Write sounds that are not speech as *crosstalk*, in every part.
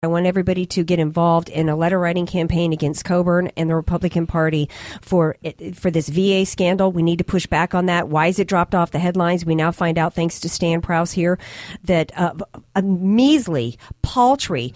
I want everybody to get involved in a letter writing campaign against Coburn and the Republican Party for for this VA scandal. We need to push back on that. Why is it dropped off the headlines? We now find out, thanks to Stan Prouse here, that uh, a measly, paltry.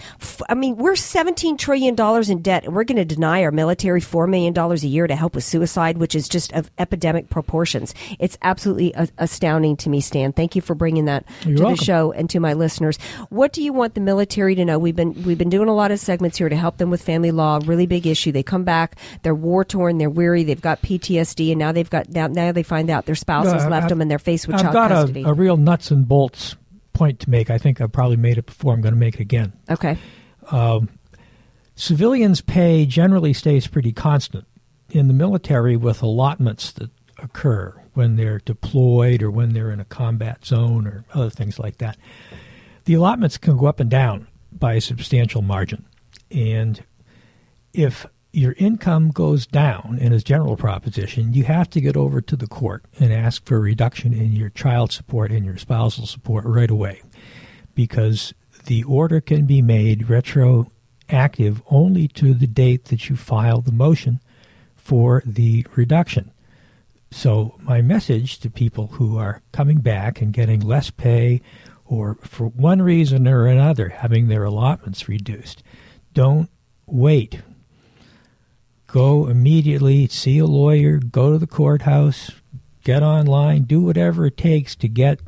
I mean, we're seventeen trillion dollars in debt, and we're going to deny our military four million dollars a year to help with suicide, which is just of epidemic proportions. It's absolutely astounding to me, Stan. Thank you for bringing that You're to welcome. the show and to my listeners. What do you want the military to know? We've been we've been doing a lot of segments here to help them with family law. Really big issue. They come back, they're war torn, they're weary, they've got PTSD, and now they've got now, now they find out their spouses Uh, left I've- them and they're faced with I've child got custody. a, a real nuts and bolts point to make. I think I've probably made it before. I'm going to make it again. okay. Um, civilians' pay generally stays pretty constant. In the military, with allotments that occur when they're deployed or when they're in a combat zone or other things like that, the allotments can go up and down by a substantial margin. And if your income goes down in a general proposition, you have to get over to the court and ask for a reduction in your child support and your spousal support right away because the order can be made retroactive only to the date that you file the motion for the reduction. So, my message to people who are coming back and getting less pay or for one reason or another having their allotments reduced, don't wait. Go immediately, see a lawyer, go to the courthouse, get online, do whatever it takes to get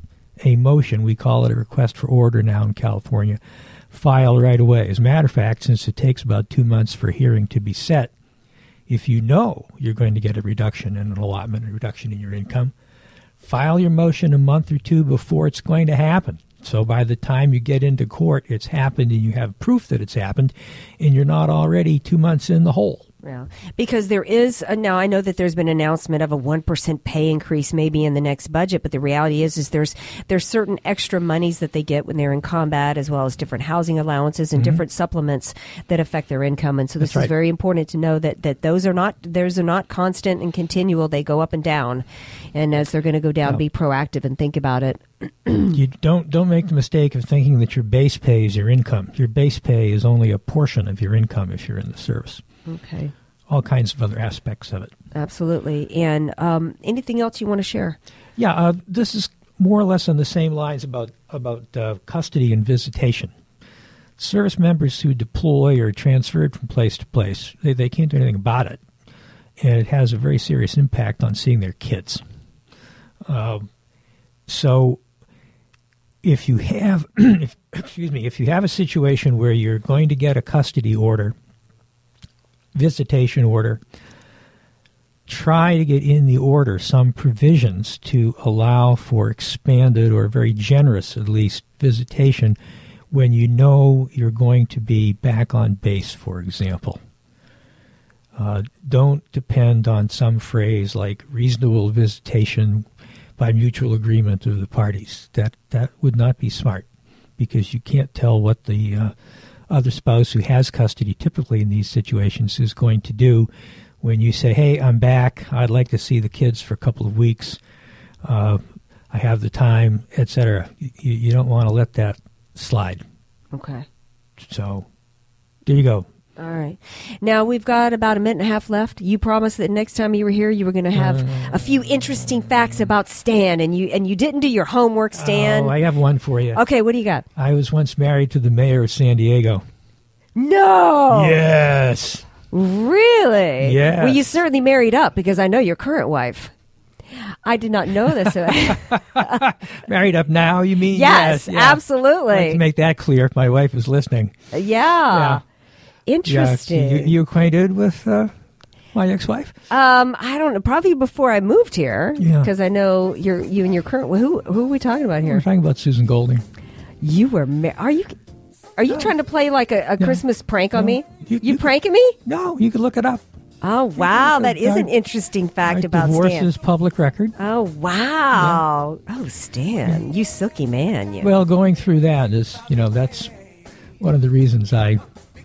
a motion. We call it a request for order now in California. File right away. As a matter of fact, since it takes about two months for hearing to be set, if you know you're going to get a reduction in an allotment, a reduction in your income, file your motion a month or two before it's going to happen. So by the time you get into court, it's happened and you have proof that it's happened, and you're not already two months in the hole. Yeah, because there is a, now. I know that there's been announcement of a one percent pay increase maybe in the next budget, but the reality is, is there's there's certain extra monies that they get when they're in combat, as well as different housing allowances and different supplements that affect their income. And so this Mm-hmm. That's is right. very important to know that that those are not those are not constant and continual. They go up and down, and as they're going to go down, No. be proactive and think about it. *clears throat* you don't don't make the mistake of thinking that your base pay is your income. Your base pay is only a portion of your income if you're in the service. Okay, All kinds of other aspects of it. absolutely. And um, anything else you want to share? Yeah, uh, this is more or less on the same lines about about uh, custody and visitation. Service members who deploy or transferred from place to place, they, they can't do anything about it, and it has a very serious impact on seeing their kids. Um, so, if you have, *clears throat* if, excuse me, if you have a situation where you're going to get a custody order, visitation order, try to get in the order some provisions to allow for expanded or very generous, at least, visitation when you know you're going to be back on base, for example. Uh, don't depend on some phrase like reasonable visitation by mutual agreement of the parties. That that would not be smart because you can't tell what the uh, other spouse who has custody, typically in these situations, is going to do when you say, "Hey, I'm back. I'd like to see the kids for a couple of weeks. Uh, I have the time, etc." You, you don't want to let that slide. Okay. So, there you go. All right. Now we've got about a minute and a half left. You promised that next time you were here, you were going to have a few interesting facts about Stan, and you and you didn't do your homework, Stan. Oh, I have one for you. okay, what do you got? I was once married to the mayor of San Diego. No, Yes. really? Yes. Well, you certainly married up because I know your current wife. I did not know this. *laughs* Married up now, you mean? yes, yeah. I'd like absolutely. to make that clear if my wife is listening. yeah. Yeah. Interesting. Yeah. You, you acquainted with uh, my ex-wife? Um, I don't know. Probably before I moved here, Yeah. because I know you're you and your current. Who who are we talking about here? We're talking about Susan Golding. You were. Mar- are you? Are you trying to play like a, a No. Christmas prank on No. me? You- You, you- pranking me? No, you can look it up. Oh wow, that is an interesting fact My about divorce Stan. is public record. Oh wow. Oh Stan, you silky man. You. Well, going through that is, you know, that's one of the reasons I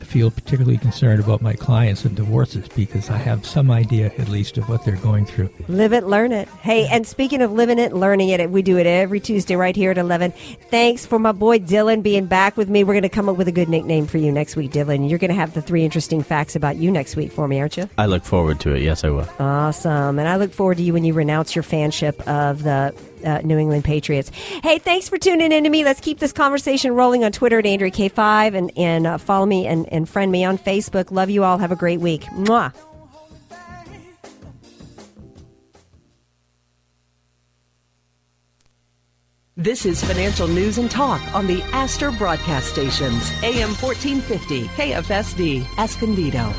feel particularly concerned about my clients and divorces because I have some idea, at least, of what they're going through. Live it, learn it. Hey, and speaking of living it, learning it, we do it every Tuesday right here at 11. Thanks for my boy Dylan being back with me. We're going to come up with a good nickname for you next week, Dylan. You're going to have the three interesting facts about you next week for me, aren't you? I look forward to it. Yes, I will. Awesome. And I look forward to you when you renounce your fanship of the uh, New England Patriots. Hey, thanks for tuning in to me. Let's keep this conversation rolling on Twitter at Andrea K5 and, and uh, follow me and, and friend me on Facebook. Love you all. Have a great week. Mwah. This is financial news and talk on the Astor Broadcast Stations, AM 1450, KFSD, Escondido.